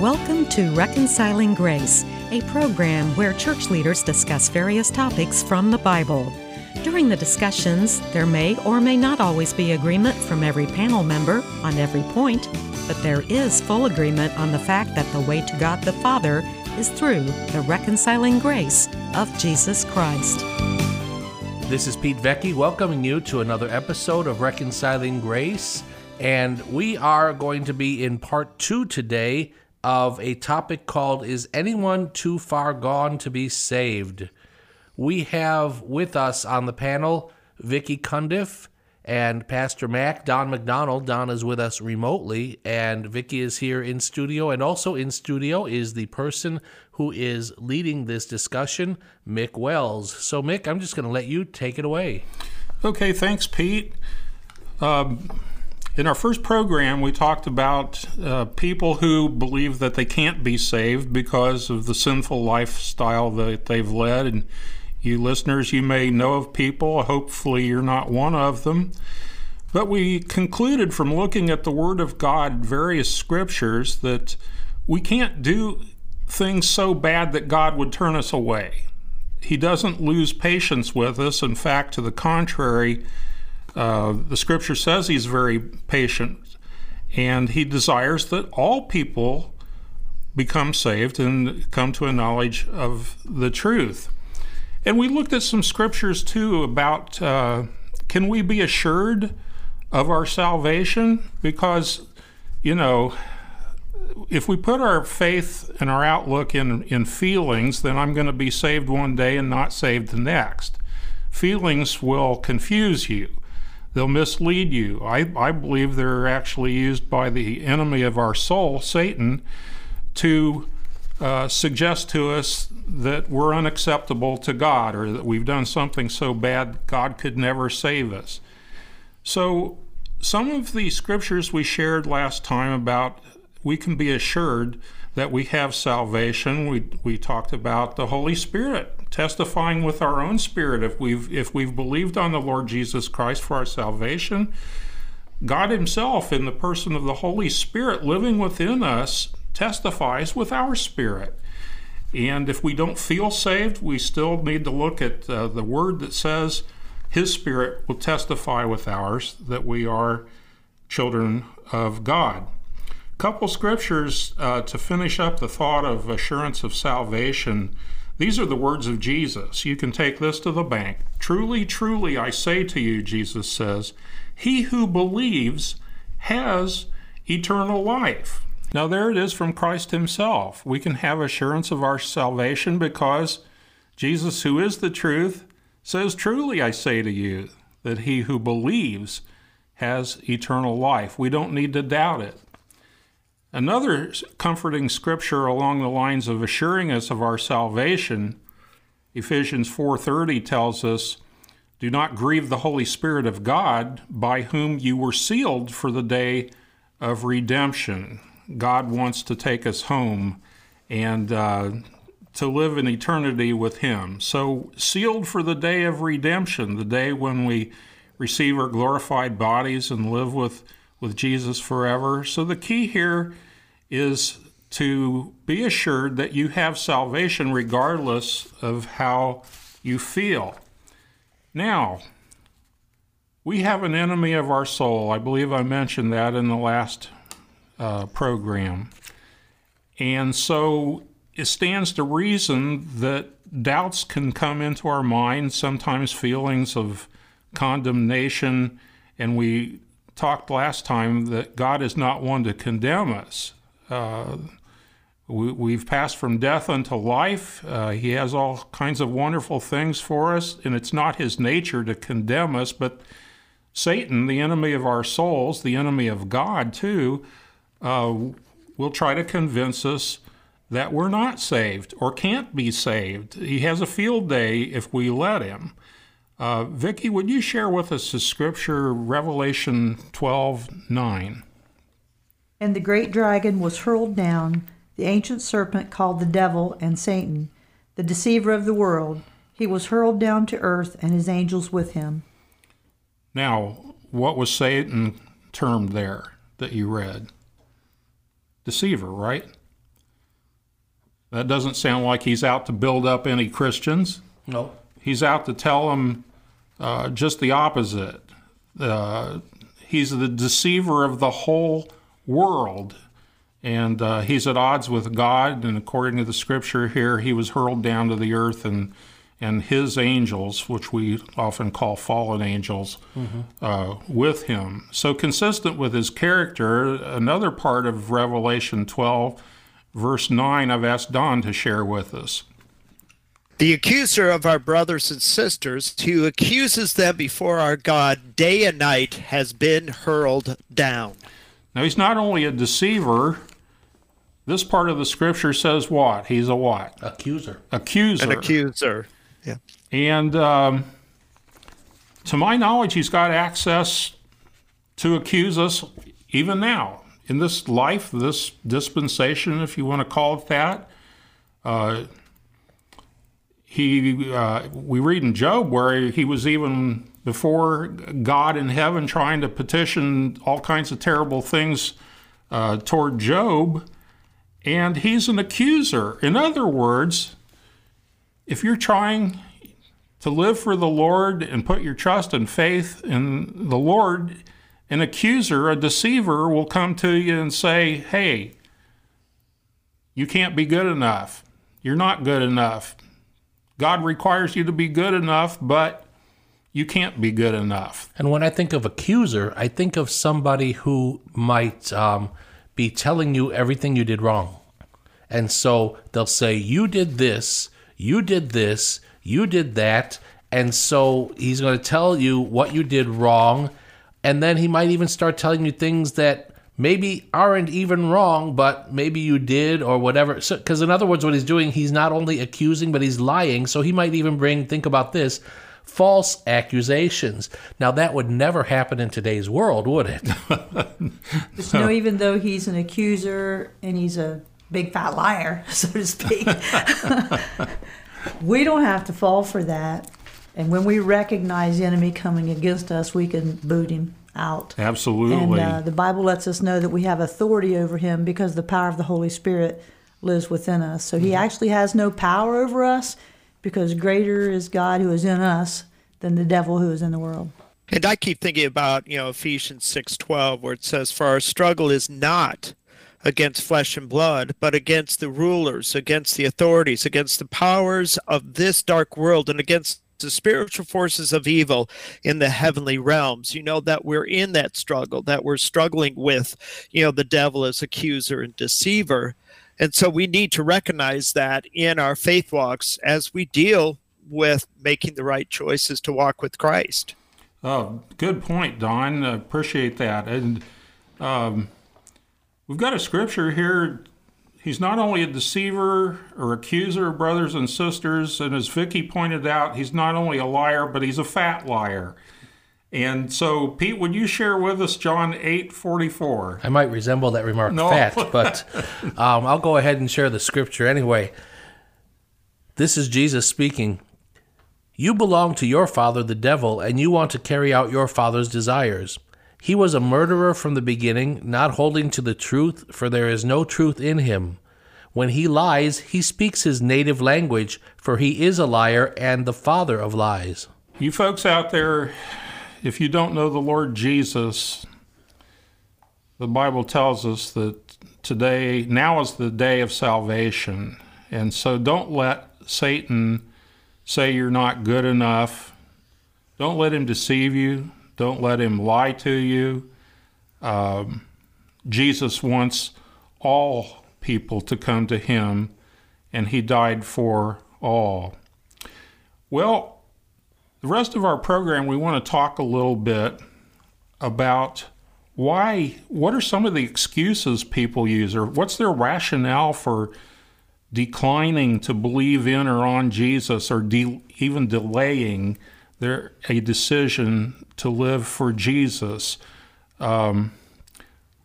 Welcome to Reconciling Grace, a program where church leaders discuss various topics from the Bible. During the discussions, there may or may not always be agreement from every panel member on every point, but there is full agreement on the fact that the way to God the Father is through the reconciling grace of Jesus Christ. This is Pete Vecchi welcoming you to another episode of Reconciling Grace. And we are going to be in part two today of a topic called Is Anyone Too Far Gone to Be Saved? We have with us on the panel Vicki Cundiff and Pastor Mac, Don McDonald. Don is with us remotely, and Vicki is here in studio. And also in studio is the person who is leading this discussion, Mick Wells. So, Mick, I'm just going to let you take it away. Okay, thanks, Pete. Um, in our first program, we talked about uh, people who believe that they can't be saved because of the sinful lifestyle that they've led. And you listeners, you may know of people, hopefully, you're not one of them. But we concluded from looking at the Word of God, various scriptures, that we can't do things so bad that God would turn us away. He doesn't lose patience with us. In fact, to the contrary, uh, the scripture says he's very patient and he desires that all people become saved and come to a knowledge of the truth. And we looked at some scriptures too about uh, can we be assured of our salvation? Because, you know, if we put our faith and our outlook in, in feelings, then I'm going to be saved one day and not saved the next. Feelings will confuse you they'll mislead you. I, I believe they're actually used by the enemy of our soul, Satan, to uh, suggest to us that we're unacceptable to God or that we've done something so bad God could never save us. So, some of the scriptures we shared last time about we can be assured that we have salvation. We, we talked about the Holy Spirit testifying with our own spirit if we've if we've believed on the Lord Jesus Christ for our salvation. God himself in the person of the Holy Spirit living within us testifies with our spirit. And if we don't feel saved, we still need to look at uh, the word that says his spirit will testify with ours that we are children of God. Couple scriptures uh, to finish up the thought of assurance of salvation. These are the words of Jesus. You can take this to the bank. Truly, truly, I say to you, Jesus says, he who believes has eternal life. Now, there it is from Christ Himself. We can have assurance of our salvation because Jesus, who is the truth, says, Truly, I say to you, that he who believes has eternal life. We don't need to doubt it. Another comforting scripture along the lines of assuring us of our salvation, Ephesians 4:30 tells us, "Do not grieve the Holy Spirit of God, by whom you were sealed for the day of redemption." God wants to take us home and uh, to live in eternity with Him. So, sealed for the day of redemption, the day when we receive our glorified bodies and live with with Jesus forever. So the key here is to be assured that you have salvation regardless of how you feel. Now, we have an enemy of our soul. I believe I mentioned that in the last uh, program. And so it stands to reason that doubts can come into our minds, sometimes feelings of condemnation, and we talked last time that God is not one to condemn us. Uh, we, have passed from death unto life. Uh, he has all kinds of wonderful things for us, and it's not his nature to condemn us, but Satan, the enemy of our souls, the enemy of God too, uh, will try to convince us that we're not saved or can't be saved. He has a field day if we let him. Uh, Vicki, would you share with us the scripture, Revelation 12 9? And the great dragon was hurled down, the ancient serpent called the devil and Satan, the deceiver of the world. He was hurled down to earth, and his angels with him. Now, what was Satan termed there that you read? Deceiver, right? That doesn't sound like he's out to build up any Christians. No. He's out to tell them uh, just the opposite. Uh, he's the deceiver of the whole world. And uh, he's at odds with God. And according to the scripture here, he was hurled down to the earth, and, and his angels, which we often call fallen angels, uh, with him. So, consistent with his character, another part of Revelation 12, verse 9, I've asked Don to share with us. The accuser of our brothers and sisters, who accuses them before our God day and night, has been hurled down. Now, he's not only a deceiver, this part of the scripture says what? He's a what? Accuser. Accuser. An accuser. Yeah. And um, to my knowledge, he's got access to accuse us even now in this life, this dispensation, if you want to call it that. Uh, he, uh, we read in Job where he was even before God in heaven trying to petition all kinds of terrible things uh, toward Job, and he's an accuser. In other words, if you're trying to live for the Lord and put your trust and faith in the Lord, an accuser, a deceiver, will come to you and say, Hey, you can't be good enough. You're not good enough. God requires you to be good enough, but you can't be good enough. And when I think of accuser, I think of somebody who might um, be telling you everything you did wrong. And so they'll say, You did this, you did this, you did that. And so he's going to tell you what you did wrong. And then he might even start telling you things that maybe aren't even wrong, but maybe you did or whatever. Because, so, in other words, what he's doing, he's not only accusing, but he's lying. So he might even bring, think about this, false accusations. Now, that would never happen in today's world, would it? Know, even though he's an accuser and he's a big fat liar, so to speak, we don't have to fall for that. And when we recognize the enemy coming against us, we can boot him out. Absolutely. And uh, the Bible lets us know that we have authority over him because the power of the Holy Spirit lives within us. So he actually has no power over us because greater is God who is in us than the devil who is in the world. And I keep thinking about, you know, Ephesians 6:12 where it says for our struggle is not against flesh and blood, but against the rulers, against the authorities, against the powers of this dark world and against the spiritual forces of evil in the heavenly realms. You know that we're in that struggle, that we're struggling with, you know, the devil as accuser and deceiver. And so we need to recognize that in our faith walks as we deal with making the right choices to walk with Christ. Oh, good point, Don. Appreciate that. And um, we've got a scripture here. He's not only a deceiver or accuser of brothers and sisters, and as Vicki pointed out, he's not only a liar, but he's a fat liar. And so, Pete, would you share with us John eight forty four? I might resemble that remark, No. fat, but um, I'll go ahead and share the scripture anyway. This is Jesus speaking. You belong to your father, the devil, and you want to carry out your father's desires. He was a murderer from the beginning, not holding to the truth, for there is no truth in him. When he lies, he speaks his native language, for he is a liar and the father of lies. You folks out there, if you don't know the Lord Jesus, the Bible tells us that today, now is the day of salvation. And so don't let Satan say you're not good enough. Don't let him deceive you. Don't let him lie to you. Um, Jesus wants all people to come to him, and he died for all. Well, the rest of our program, we want to talk a little bit about why, what are some of the excuses people use, or what's their rationale for declining to believe in or on Jesus, or de- even delaying their a decision to live for Jesus. Um,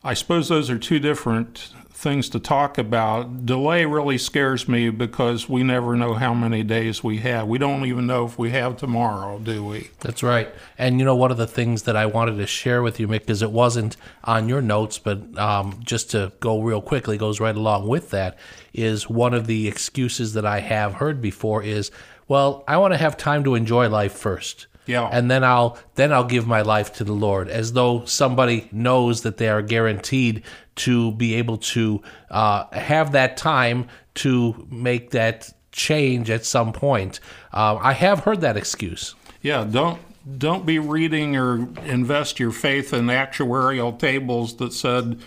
I suppose those are two different things to talk about. Delay really scares me because we never know how many days we have. We don't even know if we have tomorrow, do we? That's right. And you know, one of the things that I wanted to share with you, Mick, because it wasn't on your notes, but um, just to go real quickly, goes right along with that, is one of the excuses that I have heard before is, well, I want to have time to enjoy life first. Yeah. And then I'll then I'll give my life to the Lord, as though somebody knows that they are guaranteed to be able to uh, have that time to make that change at some point. Uh, I have heard that excuse. Yeah, don't don't be reading or invest your faith in actuarial tables that said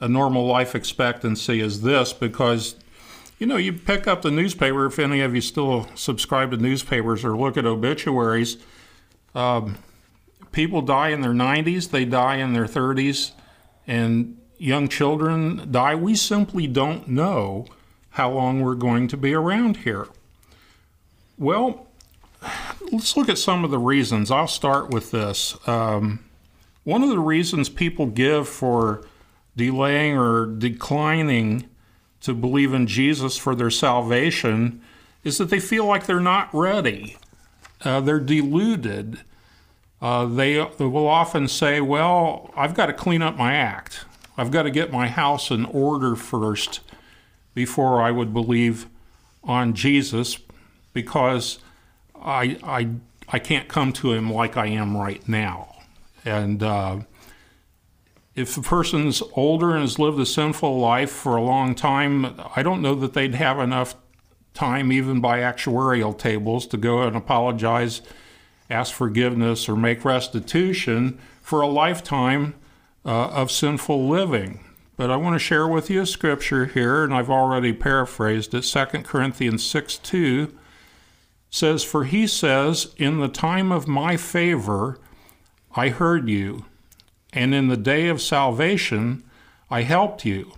a normal life expectancy is this because you know you pick up the newspaper if any of you still subscribe to newspapers or look at obituaries um, people die in their 90s they die in their 30s and young children die we simply don't know how long we're going to be around here well let's look at some of the reasons. I'll start with this. Um, one of the reasons people give for delaying or declining to believe in Jesus for their salvation is that they feel like they're not ready. Uh, they're deluded. Uh, they, they will often say, Well, I've got to clean up my act. I've got to get my house in order first before I would believe on Jesus because I, I, I can't come to him like I am right now. And uh, if a person's older and has lived a sinful life for a long time, I don't know that they'd have enough time, even by actuarial tables, to go and apologize, ask forgiveness, or make restitution for a lifetime uh, of sinful living. But I want to share with you a scripture here, and I've already paraphrased it 2 Corinthians 6 2 says, For he says, In the time of my favor I heard you, and in the day of salvation I helped you.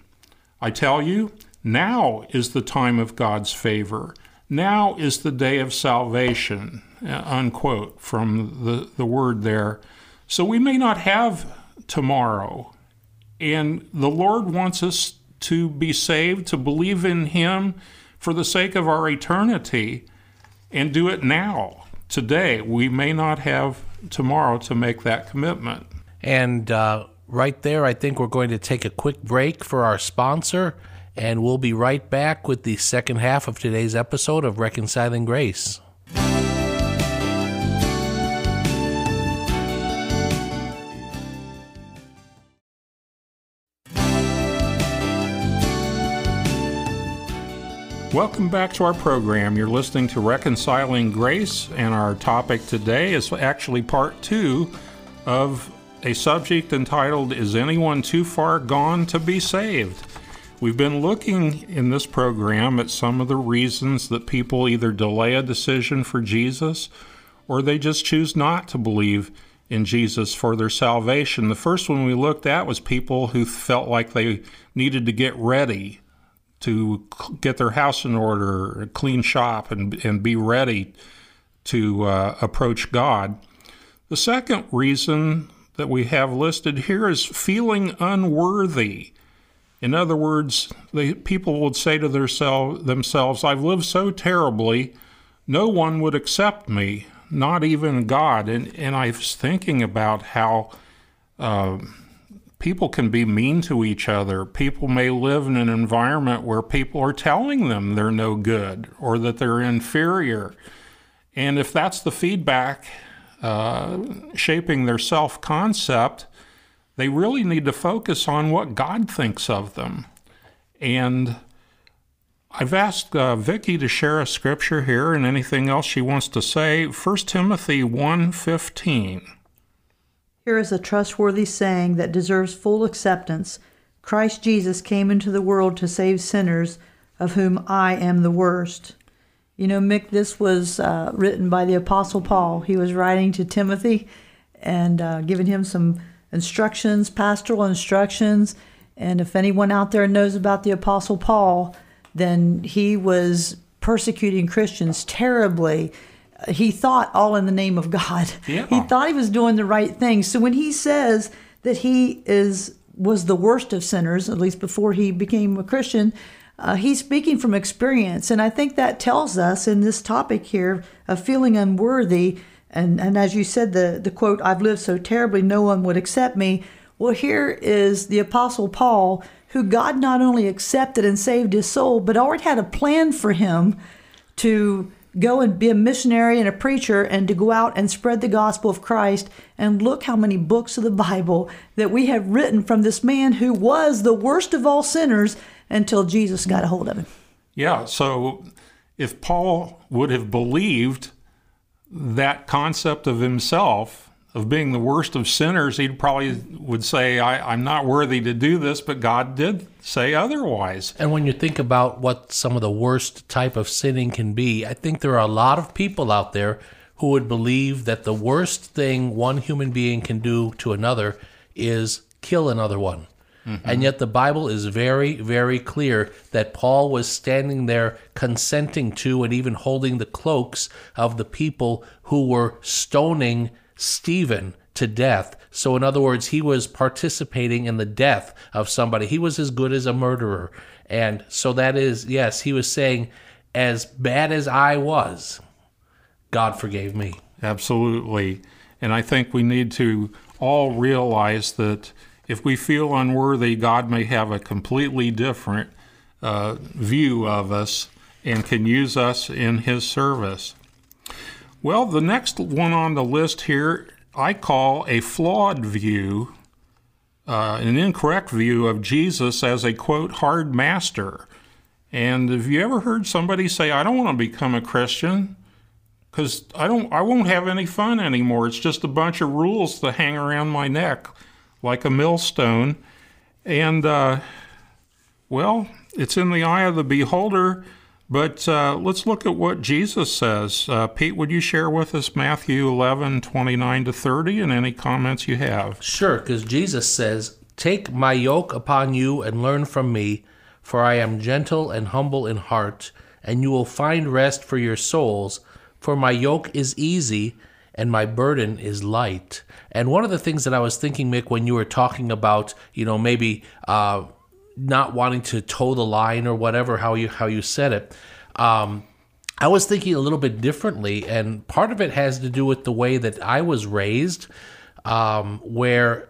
I tell you, now is the time of God's favor. Now is the day of salvation. Uh, unquote from the, the word there. So we may not have tomorrow. And the Lord wants us to be saved, to believe in Him for the sake of our eternity and do it now, today. We may not have tomorrow to make that commitment. And uh, right there, I think we're going to take a quick break for our sponsor, and we'll be right back with the second half of today's episode of Reconciling Grace. Welcome back to our program. You're listening to Reconciling Grace, and our topic today is actually part two of a subject entitled Is Anyone Too Far Gone to Be Saved? We've been looking in this program at some of the reasons that people either delay a decision for Jesus or they just choose not to believe in Jesus for their salvation. The first one we looked at was people who felt like they needed to get ready to get their house in order, clean shop, and, and be ready to uh, approach God. The second reason that we have listed here is feeling unworthy. In other words, the people would say to themselves, I've lived so terribly, no one would accept me, not even God. And, and I was thinking about how. Uh, people can be mean to each other. People may live in an environment where people are telling them they're no good or that they're inferior. And if that's the feedback uh, shaping their self concept, they really need to focus on what God thinks of them. And I've asked uh, Vicki to share a scripture here and anything else she wants to say. 1 Timothy 1:15. Here is a trustworthy saying that deserves full acceptance Christ Jesus came into the world to save sinners, of whom I am the worst. You know, Mick, this was uh, written by the Apostle Paul. He was writing to Timothy and uh, giving him some instructions, pastoral instructions. And if anyone out there knows about the Apostle Paul, then he was persecuting Christians terribly he thought all in the name of God. Yeah. He thought he was doing the right thing. So when he says that he is was the worst of sinners, at least before he became a Christian. Uh, he's speaking from experience, and I think that tells us in this topic here of feeling unworthy. And, and as you said, the, the quote, I've lived so terribly, no one would accept me. Well, here is the Apostle Paul, who God not only accepted and saved his soul, but already had a plan for him to go and be a missionary and a preacher and to go out and spread the gospel of Christ. And look how many books of the Bible that we have written from this man who was the worst of all sinners until Jesus got a hold of him. Yeah, so if Paul would have believed that concept of himself, of being the worst of sinners, he probably would say, I, am not worthy to do this, but God did say otherwise. And when you think about what some of the worst type of sinning can be, I think there are a lot of people out there who would believe that the worst thing one human being can do to another is kill another one. Mm-hmm. And yet the Bible is very, very clear that Paul was standing there consenting to and even holding the cloaks of the people who were stoning Stephen to death. So, in other words, he was participating in the death of somebody. He was as good as a murderer. And so that is, yes, he was saying, as bad as I was, God forgave me. Absolutely. And I think we need to all realize that if we feel unworthy, God may have a completely different uh, view of us and can use us in His service. Well, the next one on the list here I call a flawed view, uh, an incorrect view of Jesus as a quote, hard master. And have you ever heard somebody say, I don't want to become a Christian? Because I don't I won't have any fun anymore. It's just a bunch of rules to hang around my neck like a millstone. And uh, well, it's in the eye of the beholder but uh, let's look at what Jesus says. Uh, Pete, would you share with us Matthew 11, 29 to 30, and any comments you have? Sure, because Jesus says, Take my yoke upon you and learn from me, for I am gentle and humble in heart, and you will find rest for your souls. For my yoke is easy and my burden is light. And one of the things that I was thinking, Mick, when you were talking about, you know, maybe. Uh, not wanting to toe the line or whatever how you how you said it. Um, I was thinking a little bit differently, and part of it has to do with the way that I was raised, um, where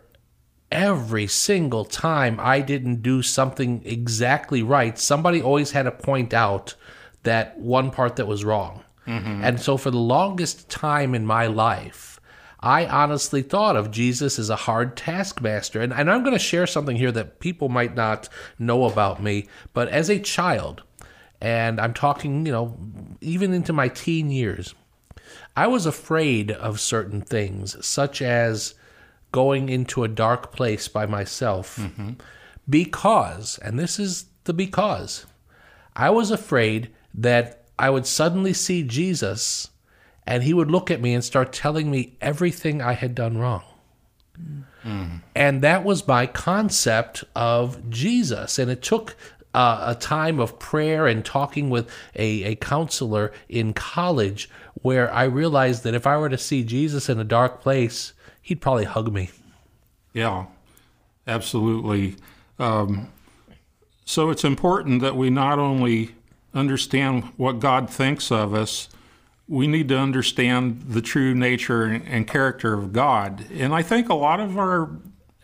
every single time I didn't do something exactly right, somebody always had to point out that one part that was wrong. Mm-hmm. And so, for the longest time in my life, I honestly thought of Jesus as a hard taskmaster. And, and I'm going to share something here that people might not know about me, but as a child, and I'm talking, you know, even into my teen years, I was afraid of certain things, such as going into a dark place by myself, mm-hmm. because, and this is the because, I was afraid that I would suddenly see Jesus and he would look at me and start telling me everything I had done wrong. Mm. And that was my concept of Jesus. And it took uh, a time of prayer and talking with a, a counselor in college where I realized that if I were to see Jesus in a dark place, he'd probably hug me. Yeah, absolutely. Um, so it's important that we not only understand what God thinks of us, we need to understand the true nature and character of God. And I think a lot of our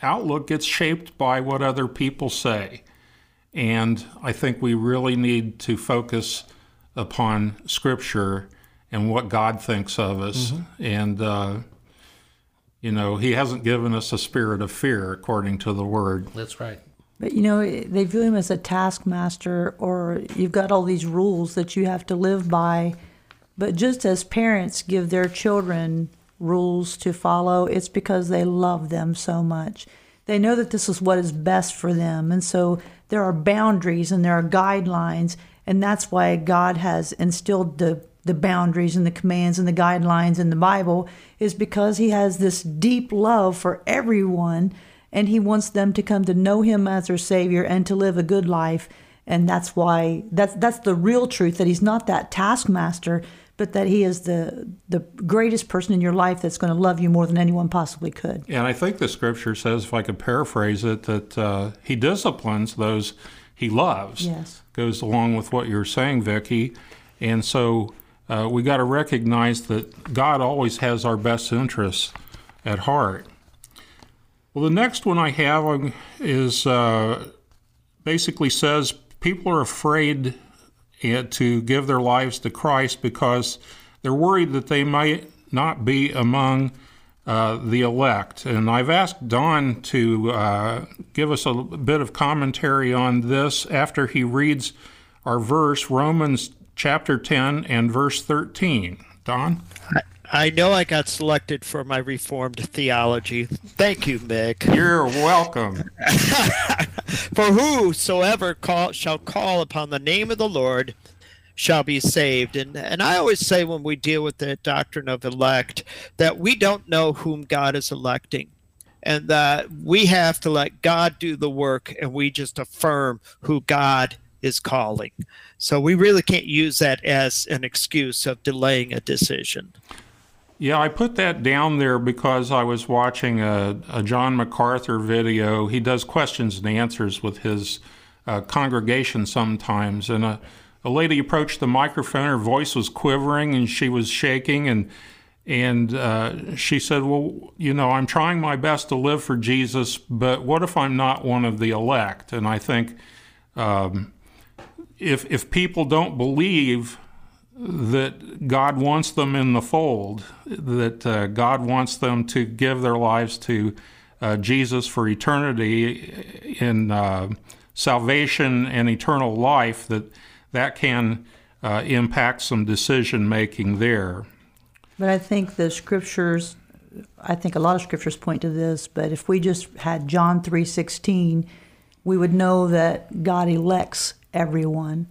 outlook gets shaped by what other people say. And I think we really need to focus upon Scripture and what God thinks of us. Mm-hmm. And, uh, you know, He hasn't given us a spirit of fear, according to the Word. That's right. But you know, they view him as a taskmaster, or you've got all these rules that you have to live by but just as parents give their children rules to follow, it's because they love them so much. They know that this is what is best for them. And so there are boundaries and there are guidelines. And that's why God has instilled the, the boundaries and the commands and the guidelines in the Bible, is because He has this deep love for everyone. And He wants them to come to know Him as their Savior and to live a good life. And that's why that's that's the real truth that he's not that taskmaster, but that He is the the greatest person in your life that's going to love you more than anyone possibly could. And I think the scripture says, if I could paraphrase it, that uh, He disciplines those He loves. Yes. Goes along with what you're saying, Vicki. And so uh, we got to recognize that God always has our best interests at heart. Well, the next one I have um, is uh, basically says people are afraid to give their lives to Christ because they're worried that they might not be among uh, the elect. And I've asked Don to uh, give us a bit of commentary on this after he reads our verse, Romans chapter 10 and verse 13. Don? I know I got selected for my Reformed theology. Thank you, Mick. You're welcome. for whosoever call, shall call upon the name of the Lord shall be saved. And and I always say when we deal with the doctrine of elect that we don't know whom God is electing. And that we have to let God do the work and we just affirm who God is calling. So we really can't use that as an excuse of delaying a decision. Yeah, I put that down there because I was watching a, a John MacArthur video. He does questions and answers with his uh, congregation sometimes. And a, a lady approached the microphone. Her voice was quivering and she was shaking. And and uh, she said, Well, you know, I'm trying my best to live for Jesus, but what if I'm not one of the elect? And I think um, if, if people don't believe that God wants them in the fold, that uh, God wants them to give their lives to uh, Jesus for eternity in uh, salvation and eternal life, that that can uh, impact some decision making there. But I think the scriptures, I think a lot of scriptures point to this. But if we just had John three sixteen, we would know that God elects everyone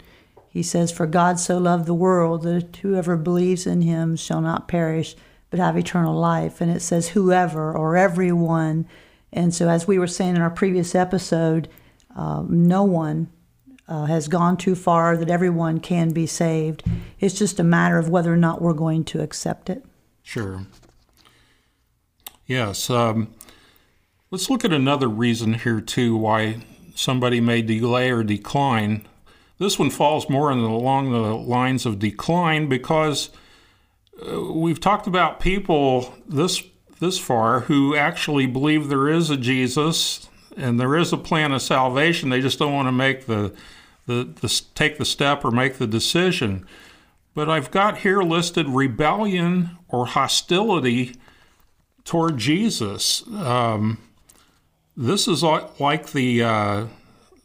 he says, For God so loved the world that whoever believes in him shall not perish, but have eternal life. And it says, whoever or everyone. And so, as we were saying in our previous episode, uh, no one uh, has gone too far that everyone can be saved. It's just a matter of whether or not we're going to accept it. Sure. Yes. Um, let's look at another reason here, too, why somebody may delay or decline this one falls more the, along the lines of decline because uh, we've talked about people this this far who actually believe there is a Jesus and there is a plan of salvation. They just don't want to make the, the, the take the step or make the decision. But I've got here listed rebellion or hostility toward Jesus. Um, this is like the uh,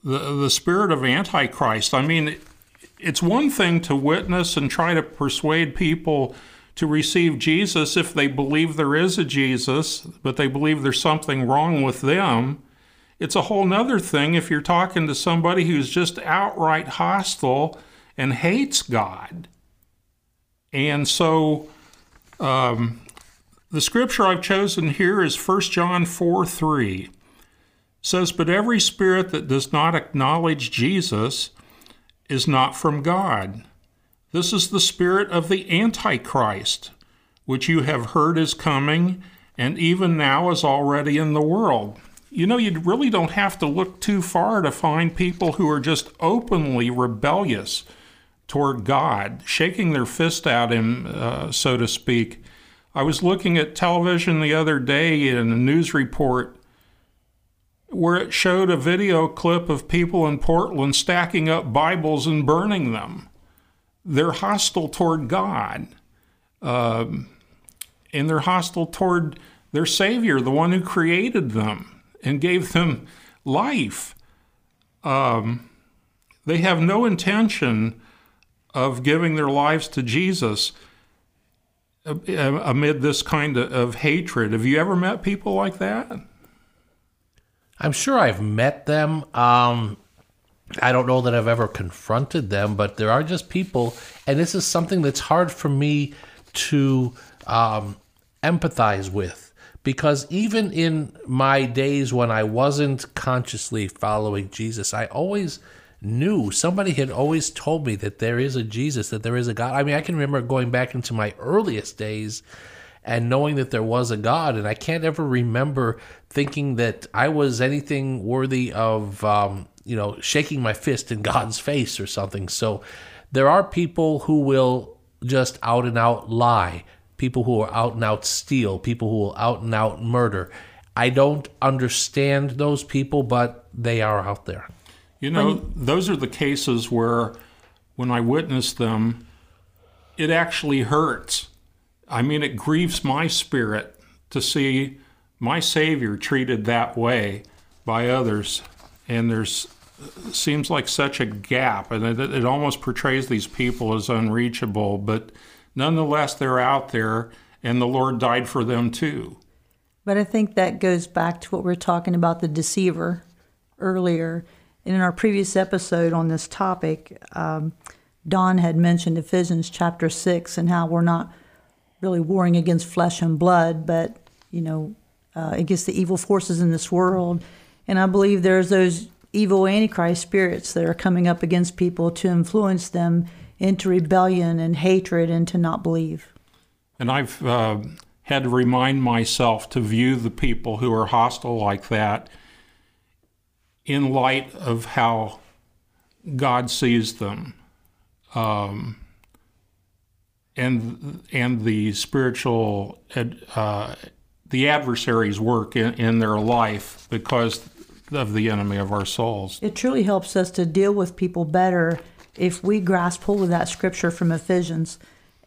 the, the spirit of Antichrist. I mean, it's one thing to witness and try to persuade people to receive Jesus if they believe there is a Jesus, but they believe there's something wrong with them. It's a whole nother thing if you're talking to somebody who's just outright hostile and hates God. And so um, the scripture I've chosen here is 1 John 4 3 says, But every spirit that does not acknowledge Jesus is not from God. This is the spirit of the Antichrist, which you have heard is coming and even now is already in the world. You know, you really don't have to look too far to find people who are just openly rebellious toward God, shaking their fist at Him, uh, so to speak. I was looking at television the other day in a news report where it showed a video clip of people in Portland stacking up Bibles and burning them. They're hostile toward God, um, and they're hostile toward their Savior, the one who created them and gave them life. Um, they have no intention of giving their lives to Jesus uh, amid this kind of hatred. Have you ever met people like that? I'm sure I've met them. Um, I don't know that I've ever confronted them, but there are just people, and this is something that's hard for me to um, empathize with because even in my days when I wasn't consciously following Jesus, I always knew somebody had always told me that there is a Jesus, that there is a God. I mean, I can remember going back into my earliest days and knowing that there was a God, and I can't ever remember thinking that I was anything worthy of, um, you know, shaking my fist in God's face or something. So there are people who will just out and out lie, people who are out and out steal, people who will out and out murder. I don't understand those people, but they are out there. You know, those are the cases where when I witness them, it actually hurts. I mean, it grieves my spirit to see my Savior treated that way by others. And there's seems like such a gap, and it, it almost portrays these people as unreachable. But nonetheless, they're out there, and the Lord died for them too. But I think that goes back to what we are talking about the deceiver earlier. And in our previous episode on this topic, um, Don had mentioned Ephesians chapter 6 and how we're not really warring against flesh and blood, but, you know, uh, against the evil forces in this world. And I believe there's those evil antichrist spirits that are coming up against people to influence them into rebellion and hatred and to not believe. And I've uh, had to remind myself to view the people who are hostile like that in light of how God sees them. Um, and and the spiritual uh, the adversaries work in, in their life because of the enemy of our souls. It truly helps us to deal with people better if we grasp hold of that scripture from Ephesians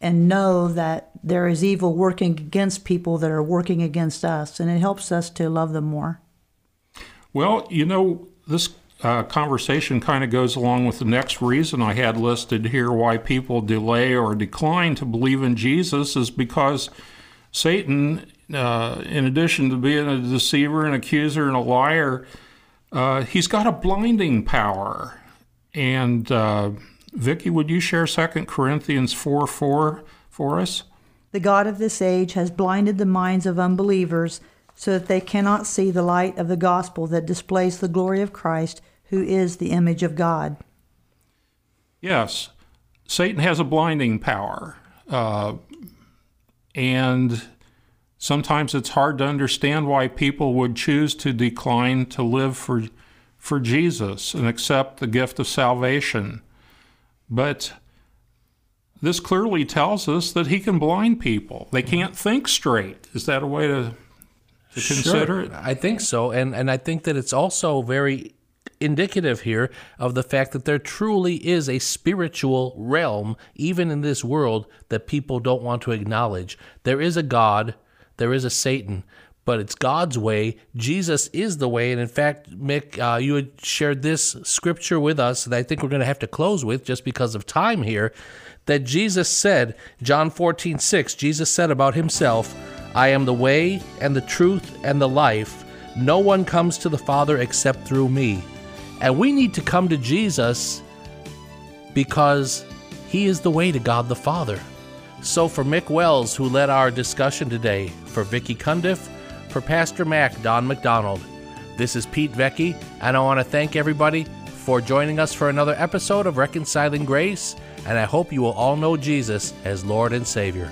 and know that there is evil working against people that are working against us, and it helps us to love them more. Well, you know, this uh, conversation kind of goes along with the next reason I had listed here why people delay or decline to believe in Jesus is because Satan, uh, in addition to being a deceiver, an accuser, and a liar, uh, he's got a blinding power. And uh, Vicki, would you share 2 Corinthians 4 4 for us? The God of this age has blinded the minds of unbelievers so that they cannot see the light of the gospel that displays the glory of Christ, who is the image of God. Yes, Satan has a blinding power. Uh, and sometimes it's hard to understand why people would choose to decline to live for, for Jesus and accept the gift of salvation. But this clearly tells us that he can blind people. They can't think straight. Is that a way to to consider sure. it? I think so, and and I think that it's also very indicative here of the fact that there truly is a spiritual realm, even in this world, that people don't want to acknowledge. There is a God, there is a Satan, but it's God's way. Jesus is the way. And in fact, Mick, uh, you had shared this scripture with us that I think we're going to have to close with just because of time here. That Jesus said, John 14, 6, Jesus said about himself, I am the way and the truth and the life. No one comes to the Father except through me. And we need to come to Jesus because he is the way to God the Father. So for Mick Wells, who led our discussion today, for Vicki Cundiff, for Pastor Mac Don McDonald, this is Pete Vecchi, and I want to thank everybody for joining us for another episode of Reconciling Grace, and I hope you will all know Jesus as Lord and Savior.